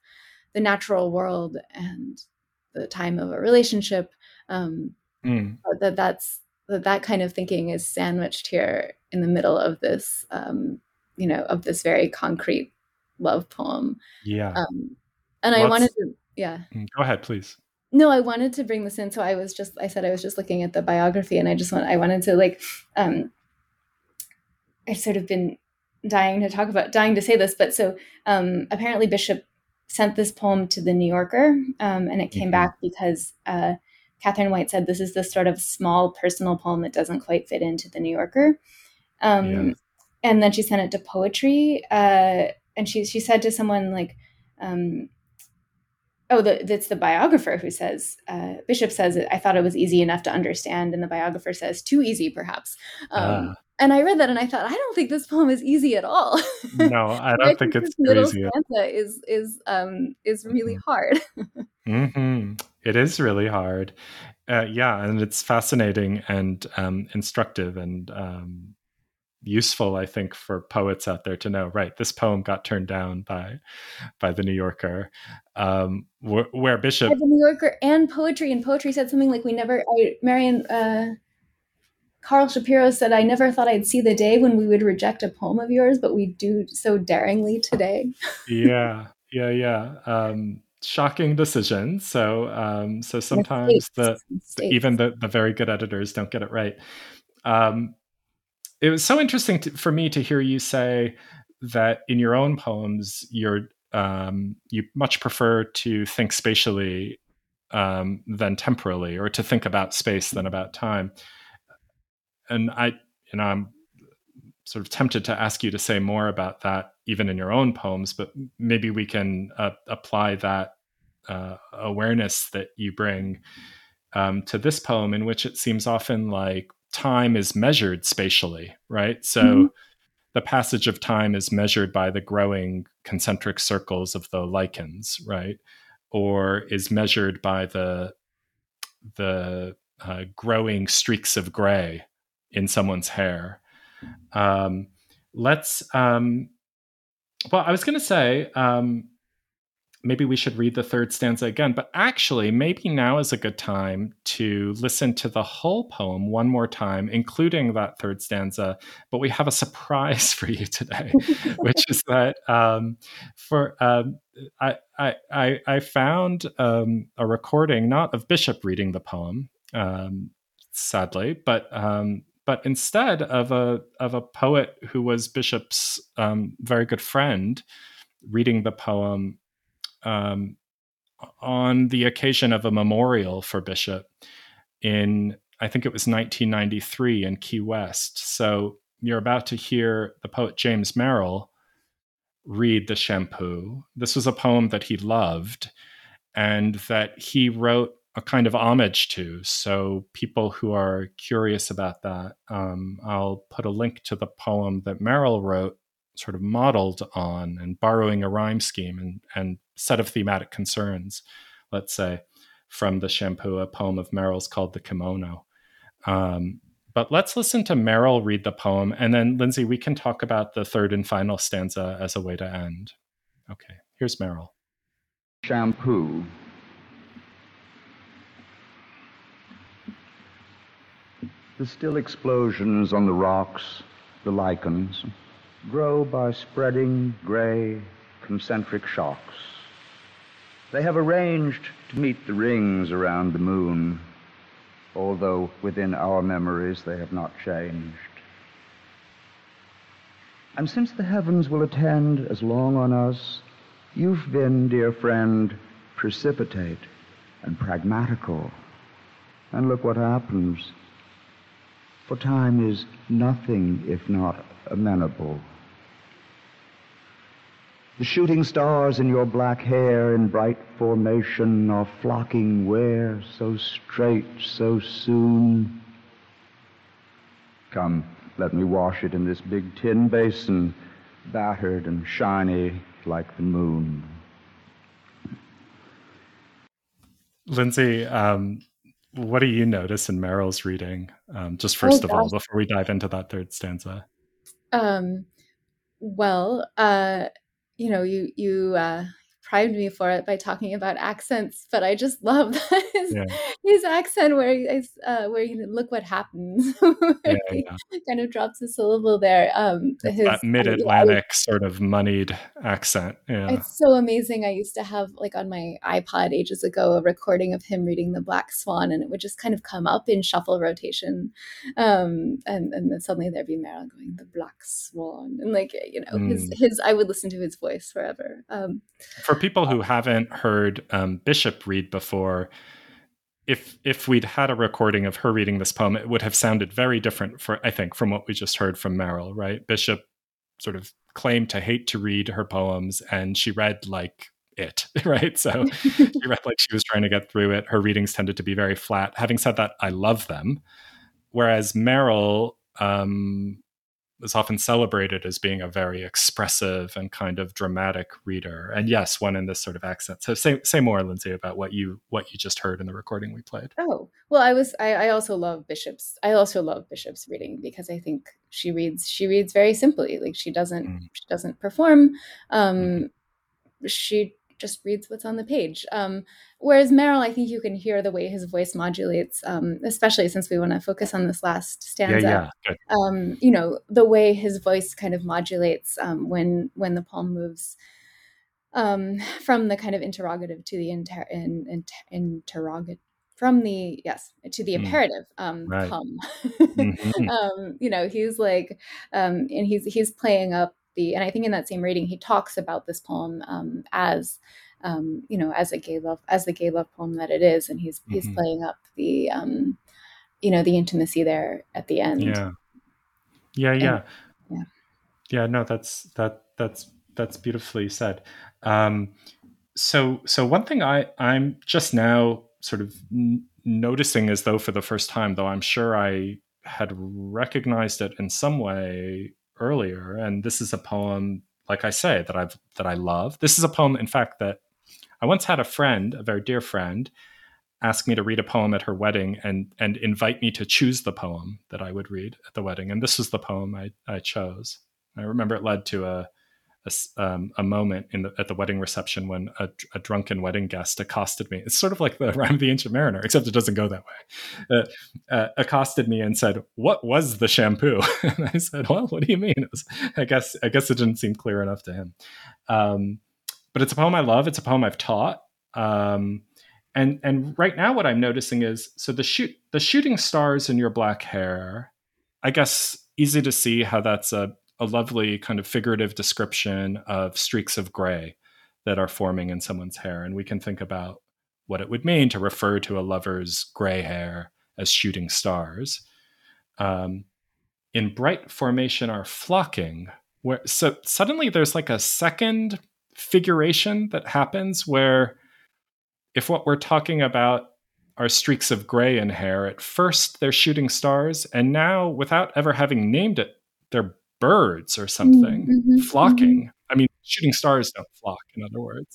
the natural world and the time of a relationship um, mm. that that's that that kind of thinking is sandwiched here in the middle of this um, you know of this very concrete love poem yeah um, and i wanted to yeah mm, go ahead please no i wanted to bring this in so i was just i said i was just looking at the biography and i just want i wanted to like um i've sort of been dying to talk about dying to say this but so um apparently bishop sent this poem to the new yorker um, and it came mm-hmm. back because uh Katharine White said this is this sort of small personal poem that doesn't quite fit into the New Yorker. Um. And then she sent it to poetry, uh, and she she said to someone like, um, "Oh, the, that's the biographer who says uh, Bishop says it, I thought it was easy enough to understand, and the biographer says too easy, perhaps." Um, uh. And I read that, and I thought, I don't think this poem is easy at all. No, I don't I think, think it's middle easy. stanza is is um, is really mm-hmm. hard. mm-hmm. It is really hard. Uh, yeah, and it's fascinating and um, instructive and um, useful, I think, for poets out there to know. Right, this poem got turned down by by the New Yorker, um, where, where Bishop, the New Yorker, and poetry. And poetry said something like, "We never." I, Marion. Uh, Karl Shapiro said, I never thought I'd see the day when we would reject a poem of yours, but we do so daringly today. yeah, yeah, yeah. Um, shocking decision. So um, so sometimes the, even the, the very good editors don't get it right. Um, it was so interesting to, for me to hear you say that in your own poems you're um, you much prefer to think spatially um, than temporally, or to think about space than about time. And I, you know, I'm sort of tempted to ask you to say more about that even in your own poems but maybe we can uh, apply that uh, awareness that you bring um, to this poem in which it seems often like time is measured spatially right so mm-hmm. the passage of time is measured by the growing concentric circles of the lichens right or is measured by the the uh, growing streaks of gray in someone's hair um, let's. Um, well, I was going to say um, maybe we should read the third stanza again, but actually, maybe now is a good time to listen to the whole poem one more time, including that third stanza. But we have a surprise for you today, which is that um, for um, I, I, I found um, a recording not of Bishop reading the poem, um, sadly, but um, but instead of a of a poet who was Bishop's um, very good friend, reading the poem um, on the occasion of a memorial for Bishop in I think it was 1993 in Key West. So you're about to hear the poet James Merrill read the shampoo. This was a poem that he loved and that he wrote a kind of homage to. So, people who are curious about that, um, I'll put a link to the poem that Merrill wrote, sort of modeled on and borrowing a rhyme scheme and, and set of thematic concerns, let's say, from the shampoo, a poem of Merrill's called The Kimono. Um, but let's listen to Merrill read the poem, and then Lindsay, we can talk about the third and final stanza as a way to end. Okay, here's Merrill. Shampoo. The still explosions on the rocks, the lichens, grow by spreading gray concentric shocks. They have arranged to meet the rings around the moon, although within our memories they have not changed. And since the heavens will attend as long on us, you've been, dear friend, precipitate and pragmatical. And look what happens. For time is nothing if not amenable. The shooting stars in your black hair in bright formation are flocking where so straight, so soon. Come, let me wash it in this big tin basin, battered and shiny like the moon. Lindsay, um, what do you notice in Merrill's reading? Um, just first oh, of all, before we dive into that third stanza. Um, well, uh, you know, you you uh, primed me for it by talking about accents, but I just love his, yeah. his accent where he's uh, where you look what happens. yeah, yeah. kind of drops a syllable there. Um, his, that mid-Atlantic I, sort of moneyed accent. Yeah, it's so amazing. I used to have like on my iPod ages ago a recording of him reading The Black Swan, and it would just kind of come up in shuffle rotation, um, and and then suddenly there'd be Merrill going The Black Swan, and like you know mm. his his I would listen to his voice forever. Um, For people who haven't heard um, Bishop read before, if if we'd had a recording of her reading this poem, it would have sounded very different for I think from what we just heard from Merrill, Right, Bishop sort of claimed to hate to read her poems, and she read like it, right? So she read like she was trying to get through it. Her readings tended to be very flat. Having said that, I love them. Whereas Merrill, um, is often celebrated as being a very expressive and kind of dramatic reader. And yes, one in this sort of accent. So say say more, Lindsay, about what you what you just heard in the recording we played. Oh well, I was I, I also love Bishop's. I also love Bishop's reading because I think she reads she reads very simply. Like she doesn't mm. she doesn't perform. Um, mm. She just reads what's on the page. Um, whereas Merrill, I think you can hear the way his voice modulates, um, especially since we want to focus on this last stanza. Yeah, yeah. Um, you know, the way his voice kind of modulates um, when when the poem moves um, from the kind of interrogative to the inter- in, in, interrogative from the yes to the mm. imperative um right. come mm-hmm. um you know he's like um and he's he's playing up the and I think in that same reading he talks about this poem um, as um, you know as a gay love as the gay love poem that it is, and he's mm-hmm. he's playing up the um, you know the intimacy there at the end. Yeah, yeah, yeah, and, yeah. Yeah, no, that's that that's that's beautifully said. Um, so so one thing I I'm just now sort of n- noticing as though for the first time, though I'm sure I had recognized it in some way earlier, and this is a poem, like I say, that I've that I love. This is a poem, in fact, that I once had a friend, a very dear friend, ask me to read a poem at her wedding and and invite me to choose the poem that I would read at the wedding. And this was the poem I, I chose. I remember it led to a a, um, a moment in the, at the wedding reception when a, a, drunken wedding guest accosted me. It's sort of like the rhyme of the ancient mariner, except it doesn't go that way. Uh, uh, accosted me and said, "What was the shampoo?" and I said, "Well, what do you mean?" Was, I guess I guess it didn't seem clear enough to him. Um, but it's a poem I love. It's a poem I've taught. Um, and and right now, what I'm noticing is so the shoot the shooting stars in your black hair. I guess easy to see how that's a a lovely kind of figurative description of streaks of gray that are forming in someone's hair. And we can think about what it would mean to refer to a lover's gray hair as shooting stars. Um, in bright formation are flocking, where so suddenly there's like a second figuration that happens where if what we're talking about are streaks of gray in hair, at first they're shooting stars, and now without ever having named it, they're birds or something mm-hmm, mm-hmm, flocking. Mm-hmm. I mean, shooting stars don't flock, in other words.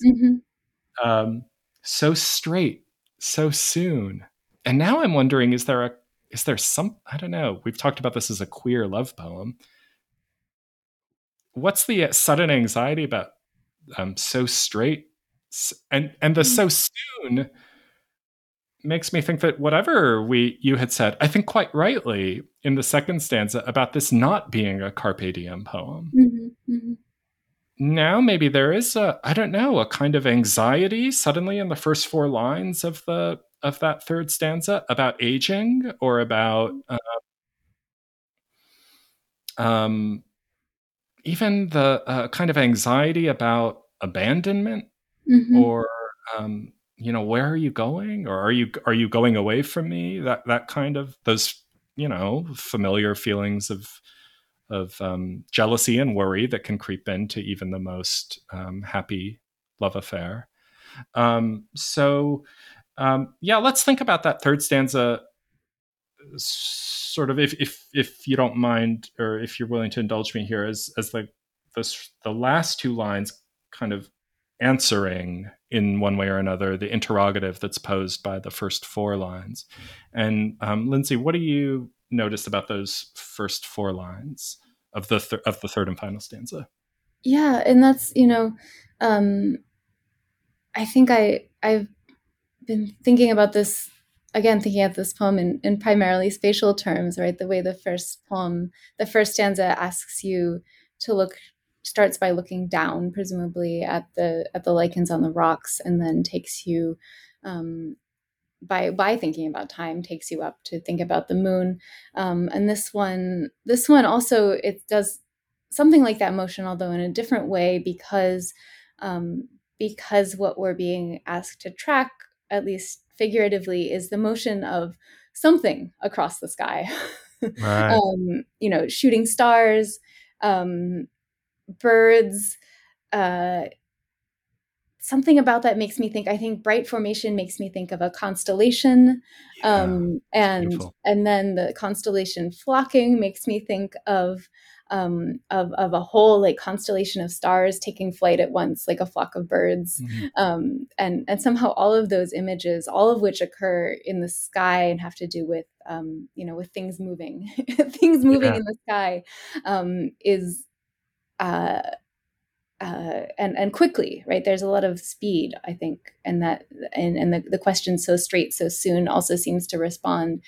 Um, so straight, so soon. And now I'm wondering is there a is there some i don't know we've talked about this as a queer love poem what's the sudden anxiety about um, so straight and and the mm. so soon makes me think that whatever we you had said i think quite rightly in the second stanza about this not being a carpe diem poem mm-hmm, mm-hmm. now maybe there is a i don't know a kind of anxiety suddenly in the first four lines of the of that third stanza about aging or about uh, um, even the uh, kind of anxiety about abandonment mm-hmm. or um, you know where are you going? Or are you are you going away from me? That that kind of those you know familiar feelings of of um, jealousy and worry that can creep into even the most um, happy love affair. Um, so um, yeah, let's think about that third stanza sort of if if if you don't mind or if you're willing to indulge me here as as the the, the last two lines kind of answering in one way or another the interrogative that's posed by the first four lines and um, lindsay what do you notice about those first four lines of the th- of the third and final stanza yeah and that's you know um i think i i've been thinking about this again, thinking of this poem in, in primarily spatial terms, right? The way the first poem, the first stanza asks you to look starts by looking down, presumably at the at the lichens on the rocks, and then takes you um, by by thinking about time takes you up to think about the moon. Um, and this one, this one also it does something like that motion, although in a different way, because um, because what we're being asked to track at least figuratively, is the motion of something across the sky. Right. um, you know, shooting stars, um, birds. Uh, something about that makes me think. I think bright formation makes me think of a constellation, yeah, um, and beautiful. and then the constellation flocking makes me think of um, of, of a whole like constellation of stars taking flight at once, like a flock of birds. Mm-hmm. Um, and, and somehow all of those images, all of which occur in the sky and have to do with, um, you know, with things moving, things moving yeah. in the sky um, is, uh, uh, and and quickly, right? There's a lot of speed, I think, and that and and the, the question so straight so soon also seems to respond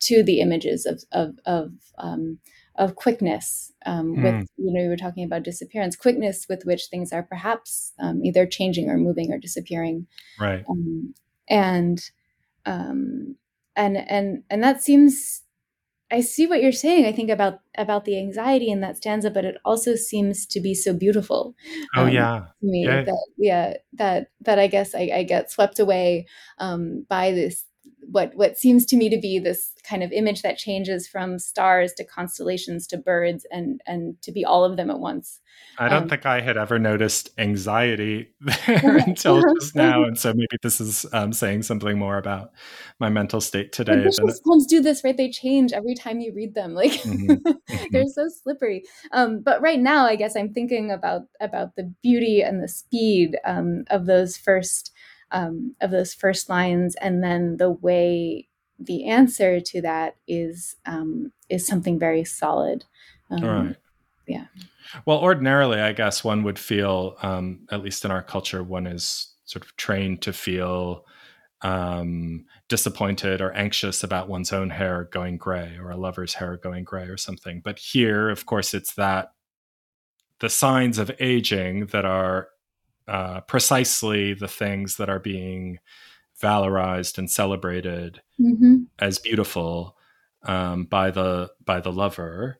to the images of of of um, of quickness um, mm. with you know you were talking about disappearance quickness with which things are perhaps um, either changing or moving or disappearing right um, and um, and and and that seems i see what you're saying i think about about the anxiety in that stanza but it also seems to be so beautiful oh um, yeah to me yeah. that yeah that that i guess i, I get swept away um, by this what what seems to me to be this kind of image that changes from stars to constellations to birds and and to be all of them at once. I don't um, think I had ever noticed anxiety there until just now, and so maybe this is um, saying something more about my mental state today. Poems do this, right? They change every time you read them. Like mm-hmm. mm-hmm. they're so slippery. Um, but right now, I guess I'm thinking about about the beauty and the speed um, of those first um, of those first lines, and then the way the answer to that is um, is something very solid. Um, right. Yeah. Well, ordinarily, I guess one would feel, um, at least in our culture, one is sort of trained to feel um, disappointed or anxious about one's own hair going gray or a lover's hair going gray or something. But here, of course, it's that the signs of aging that are uh, precisely the things that are being valorized and celebrated mm-hmm. as beautiful um, by the by the lover.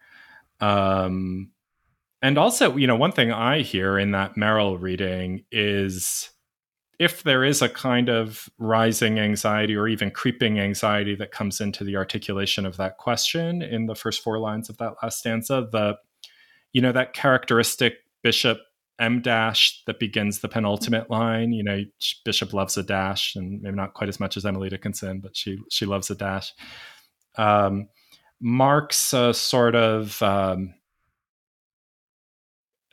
Um, and also, you know, one thing I hear in that Merrill reading is if there is a kind of rising anxiety or even creeping anxiety that comes into the articulation of that question in the first four lines of that last stanza, the you know that characteristic bishop em dash that begins the penultimate line. You know, Bishop loves a dash, and maybe not quite as much as Emily Dickinson, but she she loves a dash. Um, marks a sort of. Um,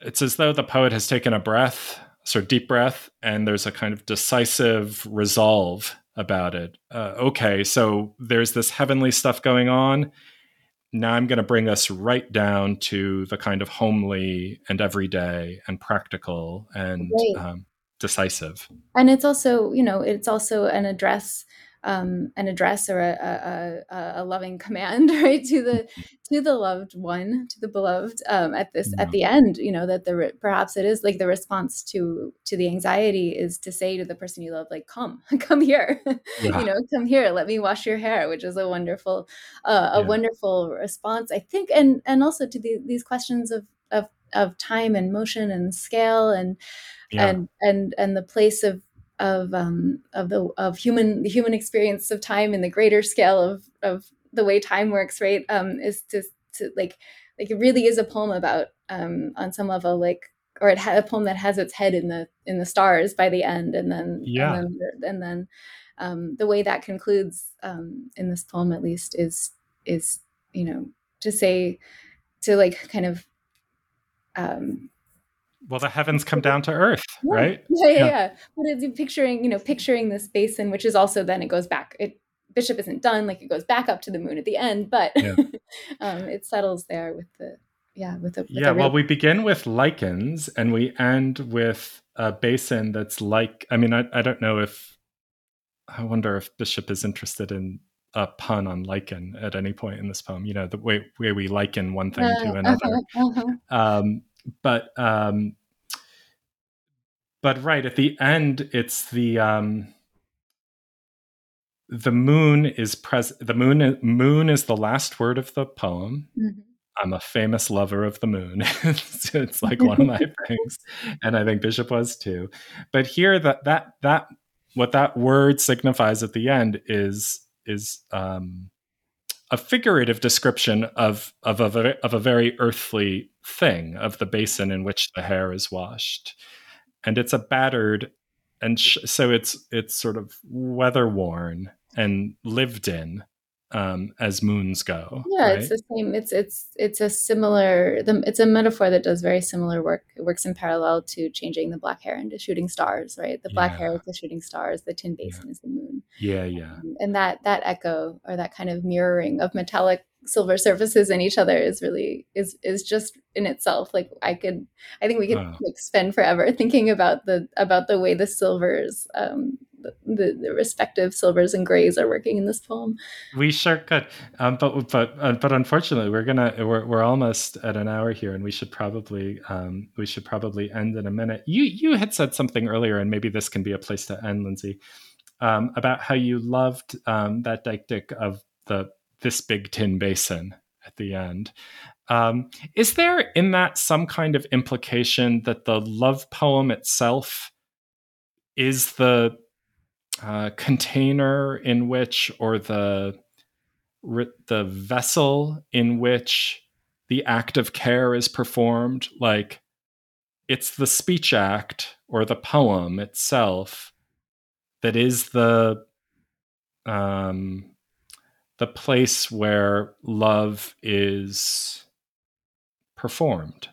it's as though the poet has taken a breath, sort of deep breath, and there's a kind of decisive resolve about it. Uh, okay, so there's this heavenly stuff going on. Now I'm going to bring us right down to the kind of homely and everyday and practical and right. um, decisive. And it's also, you know, it's also an address um, an address or a, a, a, loving command right to the to the loved one to the beloved um, at this yeah. at the end you know that the perhaps it is like the response to to the anxiety is to say to the person you love like come come here yeah. you know come here let me wash your hair which is a wonderful uh, a yeah. wonderful response i think and and also to the, these questions of of of time and motion and scale and and and and the place of of um, of the of human the human experience of time in the greater scale of of the way time works, right? Um, is to to like like it really is a poem about um, on some level like or it had a poem that has its head in the in the stars by the end, and then yeah, and then, and then um, the way that concludes um, in this poem at least is is you know to say to like kind of um, well the heavens come down to earth yeah. right yeah yeah, yeah. yeah. but it's picturing you know picturing this basin which is also then it goes back it bishop isn't done like it goes back up to the moon at the end but yeah. um, it settles there with the yeah with the with yeah well we begin with lichens and we end with a basin that's like i mean i, I don't know if i wonder if bishop is interested in a pun on lichen at any point in this poem you know the way, way we liken one thing uh, to another uh-huh, uh-huh. Um, but um, but right at the end, it's the um, the moon is present. The moon moon is the last word of the poem. Mm-hmm. I'm a famous lover of the moon. it's, it's like one of my things, and I think Bishop was too. But here, that that that what that word signifies at the end is is um, a figurative description of of a of a very earthly thing of the basin in which the hair is washed, and it's a battered, and sh- so it's it's sort of weather worn and lived in um, as moons go. Yeah, right? it's the same. It's it's it's a similar. The, it's a metaphor that does very similar work. It works in parallel to changing the black hair into shooting stars. Right, the black yeah. hair is the shooting stars. The tin basin yeah. is the moon. Yeah, yeah. Um, and that that echo or that kind of mirroring of metallic silver surfaces in each other is really is is just in itself like i could i think we could wow. like spend forever thinking about the about the way the silvers um the, the respective silvers and grays are working in this poem. We sure could, um, but but uh, but unfortunately, we're gonna we're, we're almost at an hour here, and we should probably um, we should probably end in a minute. You you had said something earlier, and maybe this can be a place to end, Lindsay, um, about how you loved um, that diptych of the this big tin basin at the end. Um, is there in that some kind of implication that the love poem itself is the uh, container in which, or the the vessel in which the act of care is performed. Like it's the speech act or the poem itself that is the um, the place where love is performed.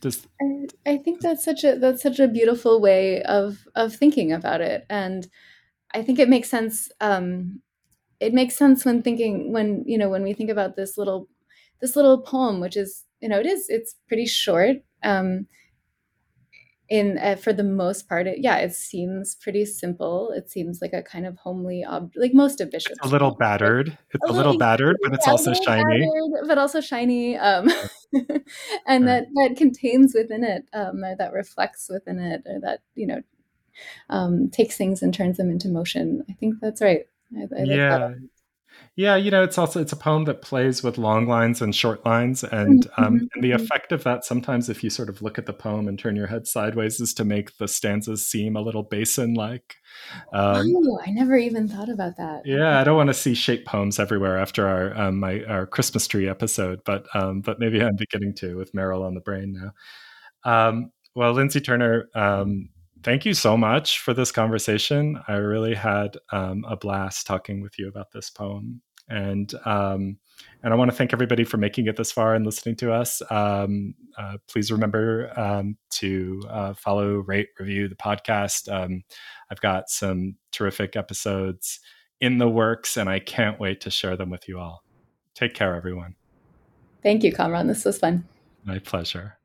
Does, I, I think that's such a that's such a beautiful way of of thinking about it, and I think it makes sense. Um, it makes sense when thinking when you know when we think about this little this little poem, which is you know it is it's pretty short. Um, in uh, for the most part, it, yeah, it seems pretty simple. It seems like a kind of homely, ob- like most of Bishop's. It's a little battered. It's a, a little, battered, but it's also shiny. Battered, but also shiny, um, and that that contains within it, um, or that reflects within it, or that you know um, takes things and turns them into motion. I think that's right. I, I yeah. Yeah, you know, it's also it's a poem that plays with long lines and short lines, and mm-hmm. um, and the mm-hmm. effect of that sometimes, if you sort of look at the poem and turn your head sideways, is to make the stanzas seem a little basin-like. Um, oh, I never even thought about that. Yeah, I don't want to see shape poems everywhere after our um, my our Christmas tree episode, but um, but maybe I'm beginning to with Merrill on the brain now. Um, well, Lindsay Turner, um, thank you so much for this conversation. I really had um, a blast talking with you about this poem. And um, and I want to thank everybody for making it this far and listening to us. Um, uh, please remember um, to uh, follow, rate, review the podcast. Um, I've got some terrific episodes in the works, and I can't wait to share them with you all. Take care, everyone. Thank you, Kamran. This was fun. My pleasure.